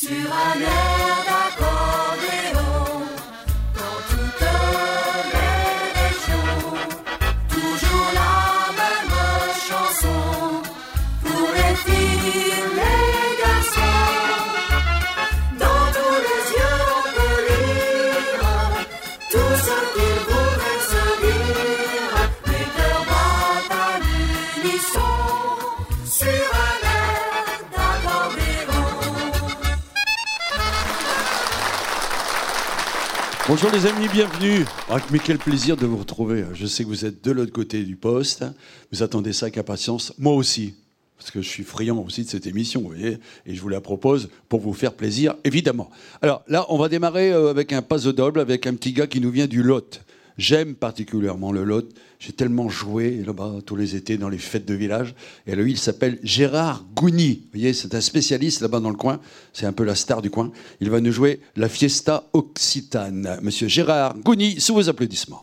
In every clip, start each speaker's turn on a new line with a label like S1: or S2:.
S1: sur un air
S2: Bonjour les amis, bienvenue. Ah, mais quel plaisir de vous retrouver. Je sais que vous êtes de l'autre côté du poste. Vous attendez ça avec impatience. Moi aussi. Parce que je suis friand aussi de cette émission, vous voyez, et je vous la propose pour vous faire plaisir, évidemment. Alors là, on va démarrer euh, avec un paso double, avec un petit gars qui nous vient du Lot. J'aime particulièrement le Lot. J'ai tellement joué là-bas tous les étés dans les fêtes de village. Et lui, il s'appelle Gérard Gouny. Vous voyez, c'est un spécialiste là-bas dans le coin. C'est un peu la star du coin. Il va nous jouer la Fiesta Occitane. Monsieur Gérard Gouny, sous vos applaudissements.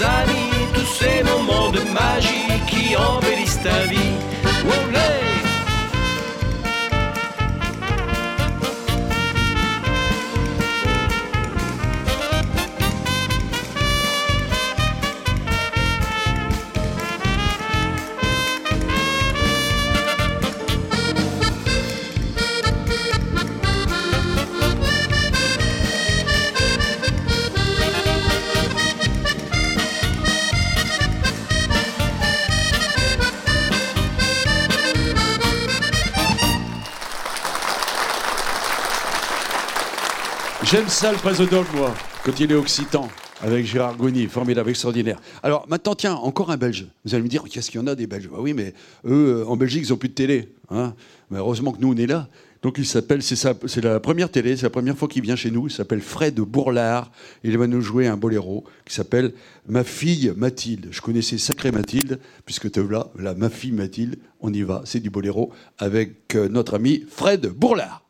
S3: Tous
S2: J'aime ça le président moi, quand il est occitan, avec Gérard Gouny, formidable, extraordinaire. Alors maintenant, tiens, encore un Belge. Vous allez me dire, qu'est-ce qu'il y en a des Belges? Bah Oui, mais eux, euh, en Belgique, ils n'ont plus de télé. hein. Mais heureusement que nous, on est là. Donc il s'appelle, c'est la première télé, c'est la première fois qu'il vient chez nous. Il s'appelle Fred Bourlard. Il va nous jouer un boléro qui s'appelle Ma fille Mathilde. Je connaissais Sacré Mathilde, puisque tu là, là, Ma fille Mathilde. On y va, c'est du boléro avec euh, notre ami Fred Bourlard.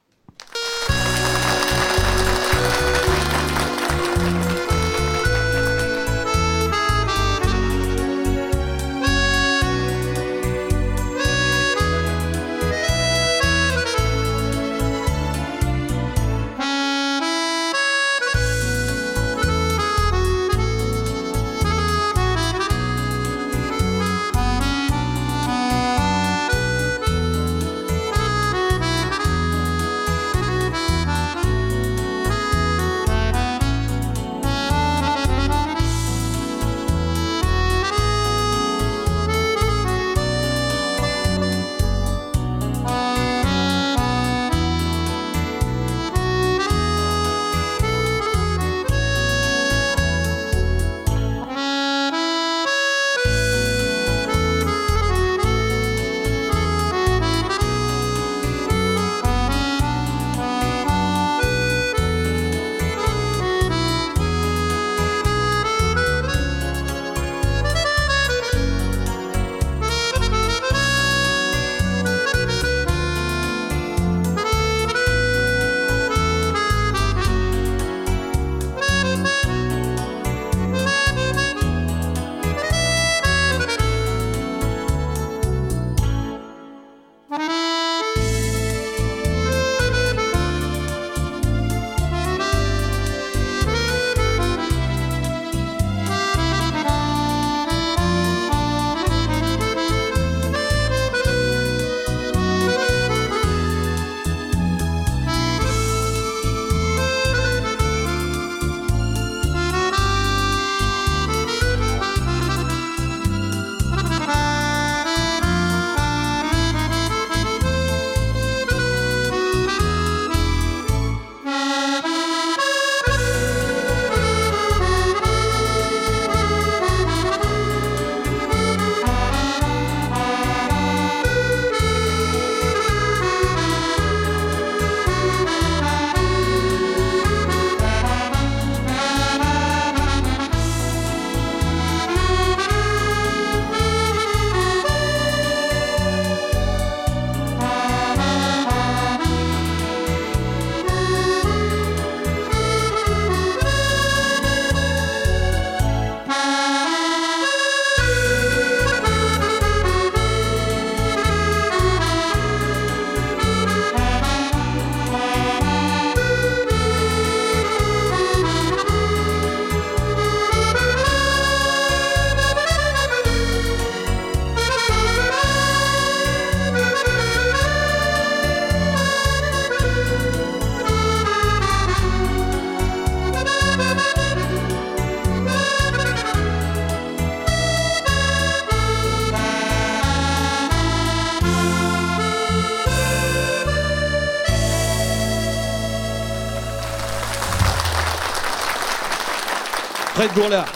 S2: Fred Bourla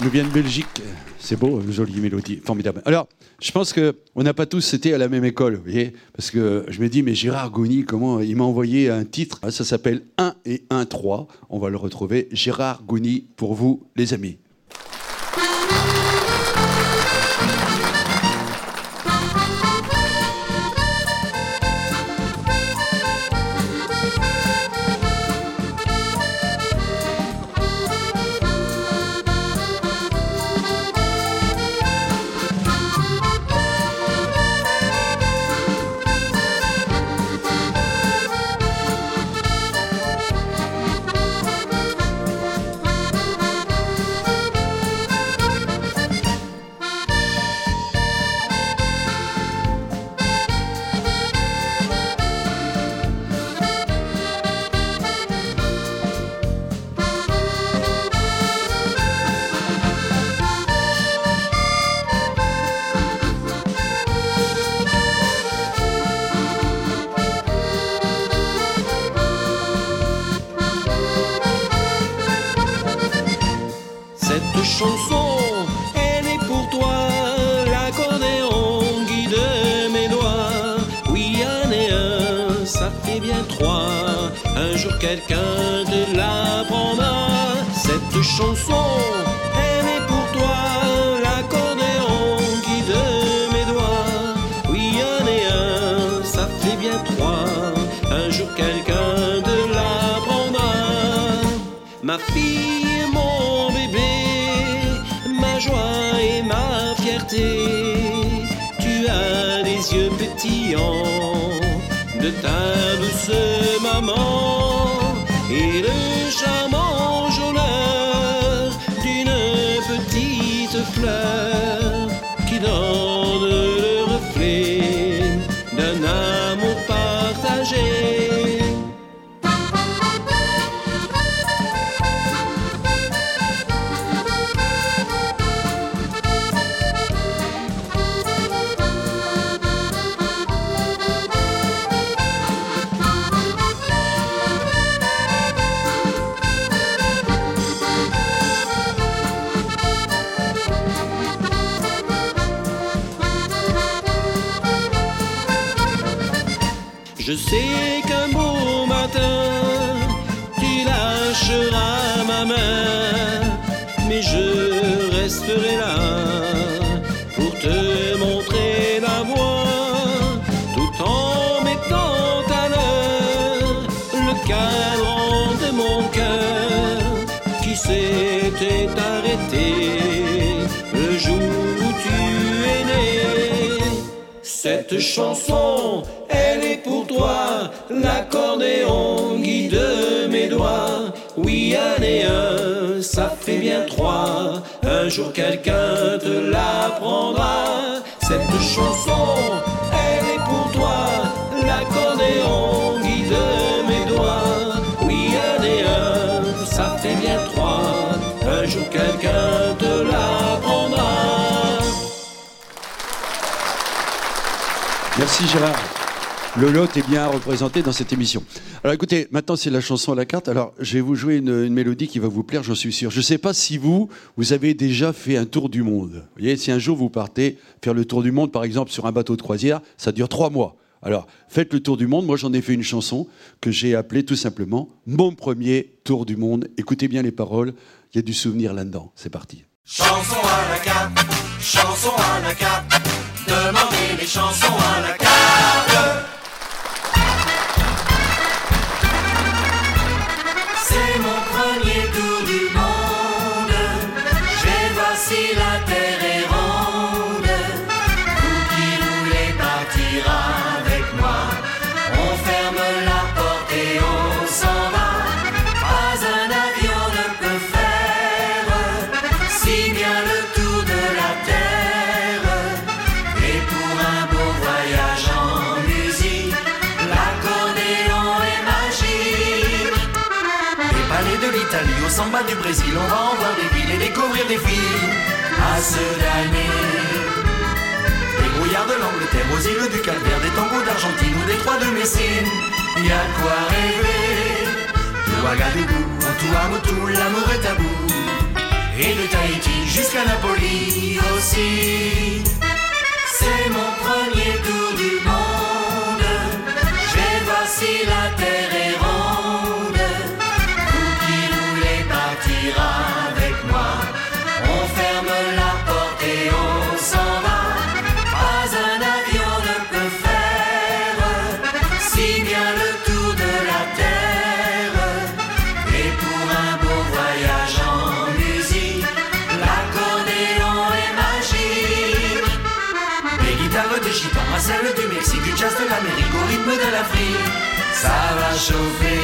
S2: nous vient de Belgique. C'est beau, une jolie mélodie, formidable. Alors, je pense qu'on n'a pas tous été à la même école, vous voyez Parce que je me dis, mais Gérard Gouny, comment il m'a envoyé un titre Ça s'appelle 1 et 1, 3. On va le retrouver. Gérard Gouny, pour vous, les amis.
S3: Quelqu'un te l'apprendra. Cette chanson, elle est pour toi, l'accordéon guide mes doigts. Oui, un et un, ça fait bien trois. Un jour quelqu'un te l'apprendra. Ma fille, mon bébé, ma joie et ma fierté. Tu as des yeux pétillants de ta douce maman et le charmant jauneur d'une petite fleur qui donne le reflet d'un amour partagé. S'était arrêté le jour où tu es né. Cette chanson, elle est pour toi, l'accordéon guide mes doigts. Oui, un et un, ça fait bien trois. Un jour quelqu'un te l'apprendra. Cette chanson,
S2: Merci Gérard. Le Lot est bien représenté dans cette émission. Alors écoutez, maintenant c'est la chanson à la carte. Alors je vais vous jouer une, mélodie qui va vous plaire, j'en suis sûr. Je ne sais pas si vous, vous avez déjà fait un tour du monde. Vous voyez, si un jour vous partez faire le tour du monde, par exemple sur un bateau de croisière, ça dure trois mois. Alors faites le tour du monde. Moi j'en ai fait une chanson que j'ai appelée tout simplement Mon premier tour du monde. Écoutez bien les paroles, il y a du souvenir là-dedans. C'est parti.
S1: Chanson à la carte, chanson à la carte, demandez les chansons à la carte. De au samba du Brésil, on va en voir des villes et découvrir des filles à se damner. Des brouillards de l'Angleterre aux îles du Calvaire, des tangos d'Argentine ou des trois de Messine. Y a de quoi rêver. Tout Ouagadougou, Amoutou, l'amour est tabou. et de Tahiti jusqu'à Napoli aussi. C'est mon premier tour du monde. J'ai voici la terre Guitares de Chypre, à du Mexique, du jazz de l'Amérique, au rythme de l'Afrique, ça va chauffer.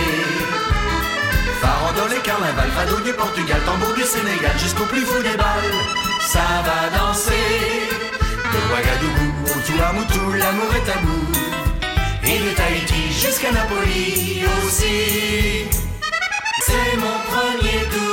S1: Farandole et carnaval, fado du Portugal, tambour du Sénégal, jusqu'au plus fou des balles, ça va danser. De Ouagadougou au Tuamotu, l'amour est tabou. Et de Tahiti jusqu'à Napoli aussi. C'est mon premier tour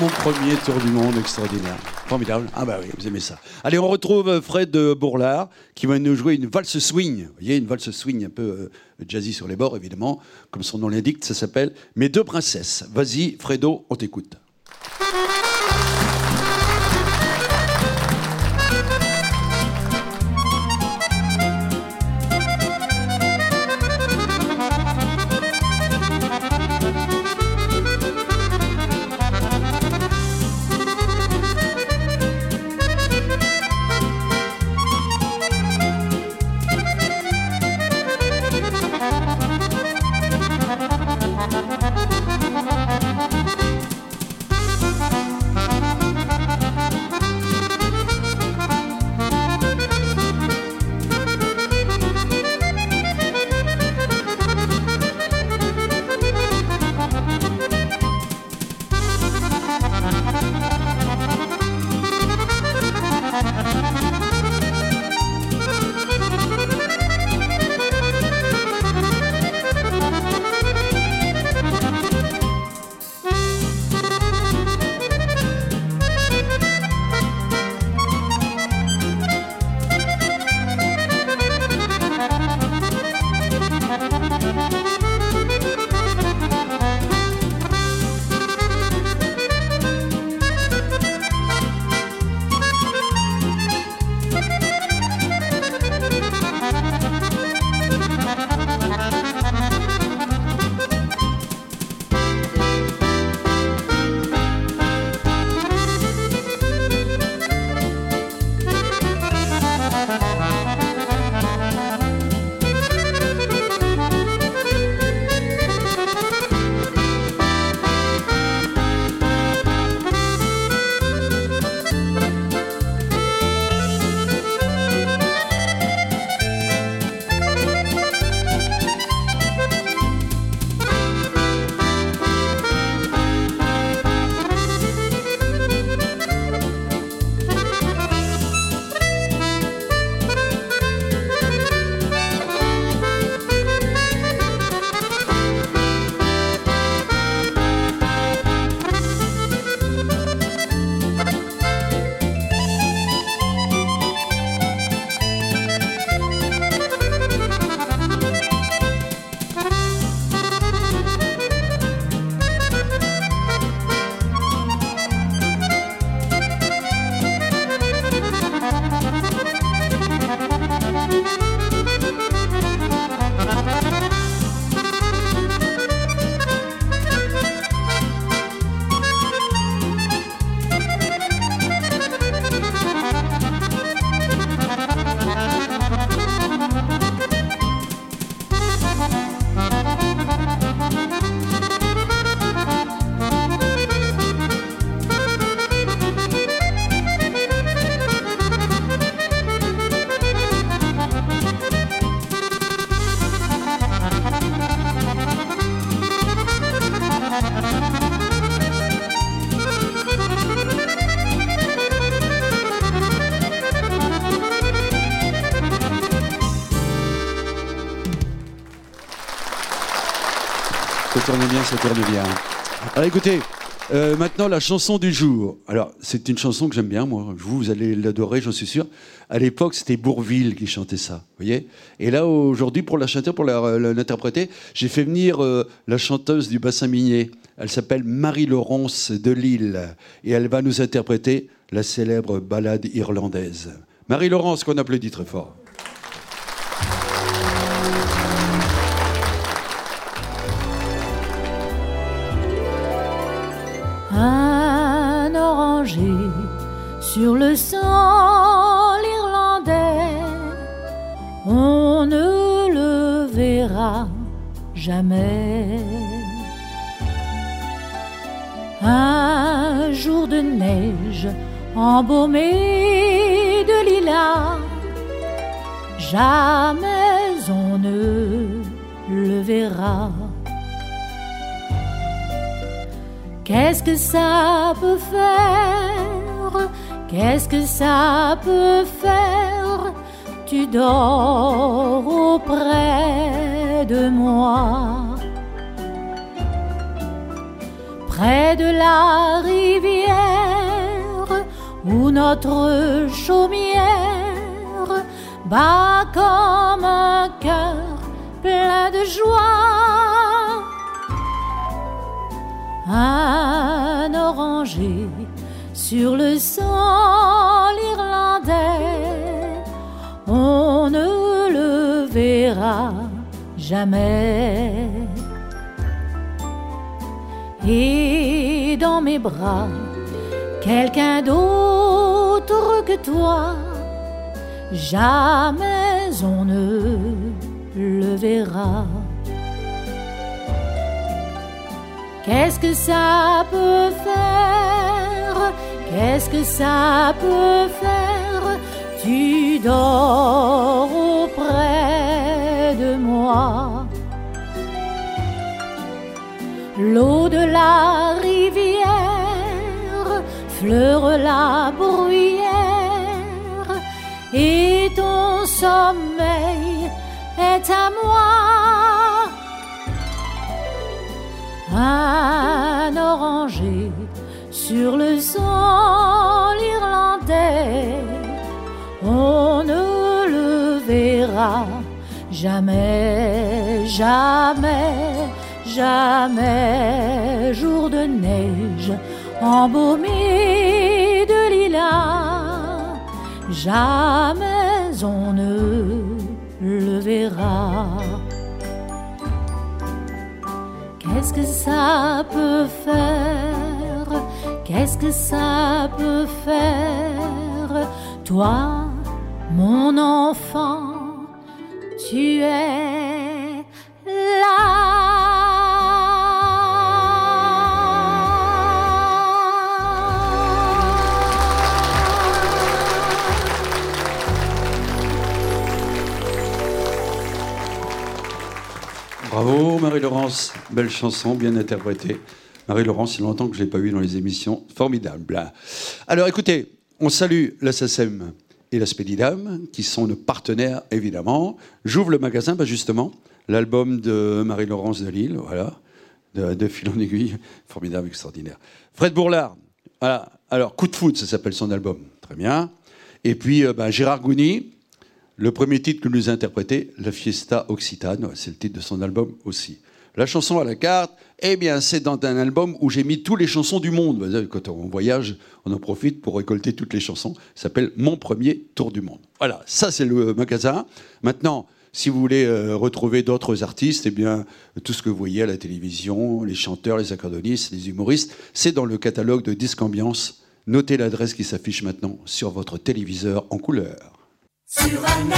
S1: mon premier tour du monde
S2: extraordinaire. Formidable. Ah bah oui, vous aimez ça. Allez, on retrouve Fred Bourlard qui va nous jouer une valse swing. Vous voyez, une valse swing un peu euh, jazzy sur les bords, évidemment. Comme son nom l'indique, ça s'appelle Mes deux princesses. Vas-y, Fredo, on t'écoute. Alors écoutez, euh, maintenant la chanson du jour. Alors c'est une chanson que j'aime bien, moi. Vous, vous allez l'adorer, j'en suis sûr. À l'époque, c'était Bourville qui chantait ça, voyez Et là, aujourd'hui, pour la chanter, pour l'interpréter, j'ai fait venir euh, la chanteuse du bassin minier. Elle s'appelle Marie-Laurence de Lille. Et elle va nous interpréter la célèbre ballade irlandaise. Marie-Laurence, qu'on applaudit très fort.
S4: Sur le sol irlandais, on ne le verra jamais. Un jour de neige embaumé de lilas, jamais on ne le verra. Qu'est-ce que ça peut faire? Qu'est-ce que ça peut faire? Tu dors auprès de moi. Près de la rivière où notre chaumière bat comme un cœur plein de joie un oranger sur le sol irlandais. On ne le verra jamais. Et dans mes bras, quelqu'un d'autre que toi, jamais on ne le verra. Qu'est-ce que ça peut faire? Qu'est-ce que ça peut faire? Tu dors auprès de moi. L'eau de la rivière fleure la bruyère et ton sommeil est à moi. un oranger sur le sol irlandais. On ne le verra jamais, jamais, jamais. Jour de neige embaumé de lilas, jamais on ne le verra. Qu'est-ce que ça peut faire? Qu'est-ce que ça peut faire Toi, mon enfant, tu es là.
S2: Bravo Marie-Laurence, belle chanson, bien interprétée. Y a longtemps que je ne l'ai pas vue dans les émissions, formidable. Alors écoutez, on salue la SACEM et la Spédidam, qui sont nos partenaires évidemment. J'ouvre le magasin, bah, justement, l'album de Marie-Laurence de Lille, voilà, de, fil en aiguille, formidable, extraordinaire. Fred Bourlard, alors Coup de foot, ça s'appelle son album, très bien. Et puis euh, bah, Gérard Gouny, le premier titre que nous a interprété, La Fiesta Occitane, c'est le titre de son album aussi. La chanson à la carte, eh bien, c'est dans un album où j'ai mis toutes les chansons du monde. Quand on voyage, on en profite pour récolter toutes les chansons. Ça s'appelle Mon premier tour du monde. Voilà, ça c'est le magasin. Maintenant, si vous voulez euh, retrouver d'autres artistes, eh bien, tout ce que vous voyez à la télévision, les chanteurs, les accordonistes, les humoristes, c'est dans le catalogue de Disque Ambiance. Notez l'adresse qui s'affiche maintenant sur votre téléviseur en couleur.
S1: Sur un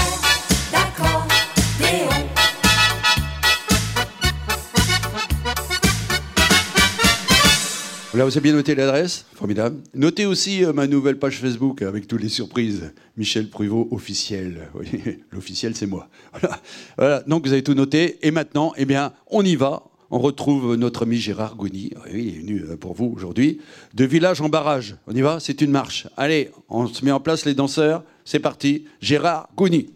S1: d'accordéon
S2: Là, vous avez bien noté l'adresse Formidable. Notez aussi euh, ma nouvelle page Facebook avec toutes les surprises. Michel Pruvot officiel. L'officiel, c'est moi. Voilà. voilà. Donc, vous avez tout noté. Et maintenant, eh bien, on y va. On retrouve notre ami Gérard Gouny. Oui, il est venu euh, pour vous aujourd'hui. De village en barrage. On y va C'est une marche. Allez, on se met en place les danseurs. C'est parti. Gérard Gouny.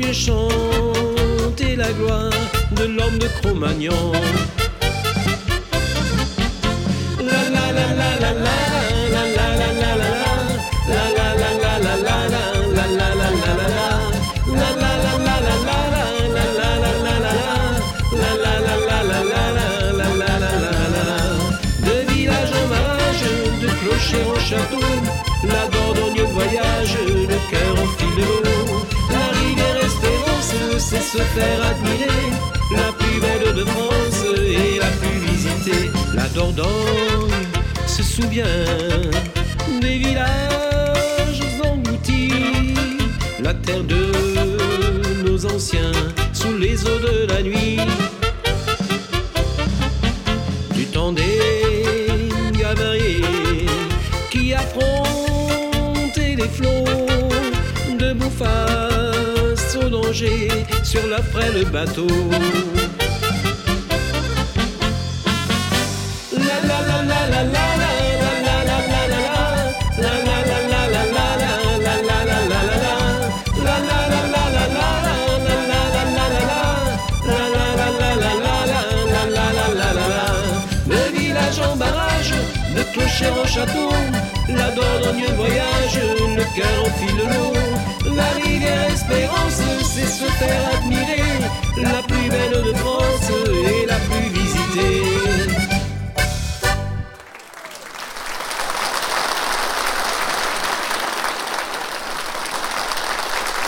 S3: Mieux chanter la gloire de l'homme de Cro-Magnon. Faire admirer, la plus belle de France et la plus visitée. La Dordogne se souvient des villages engloutis, la terre de nos anciens sous les eaux de la nuit. Du temps des gavariers qui affrontaient les flots de face sur la frêle bateau. clocher au château, la Dordogne voyage, le cœur enfile l'eau, la rivière Espérance se faire admirer, la plus belle de France et la plus visitée.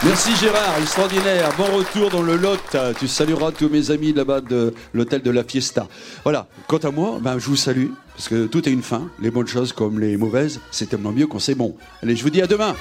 S2: Merci Gérard, extraordinaire. Bon retour dans le Lot. Tu salueras tous mes amis là-bas de l'hôtel de la Fiesta. Voilà. Quant à moi, ben, je vous salue parce que tout a une fin. Les bonnes choses comme les mauvaises, c'est tellement mieux quand c'est bon. Allez, je vous dis à demain.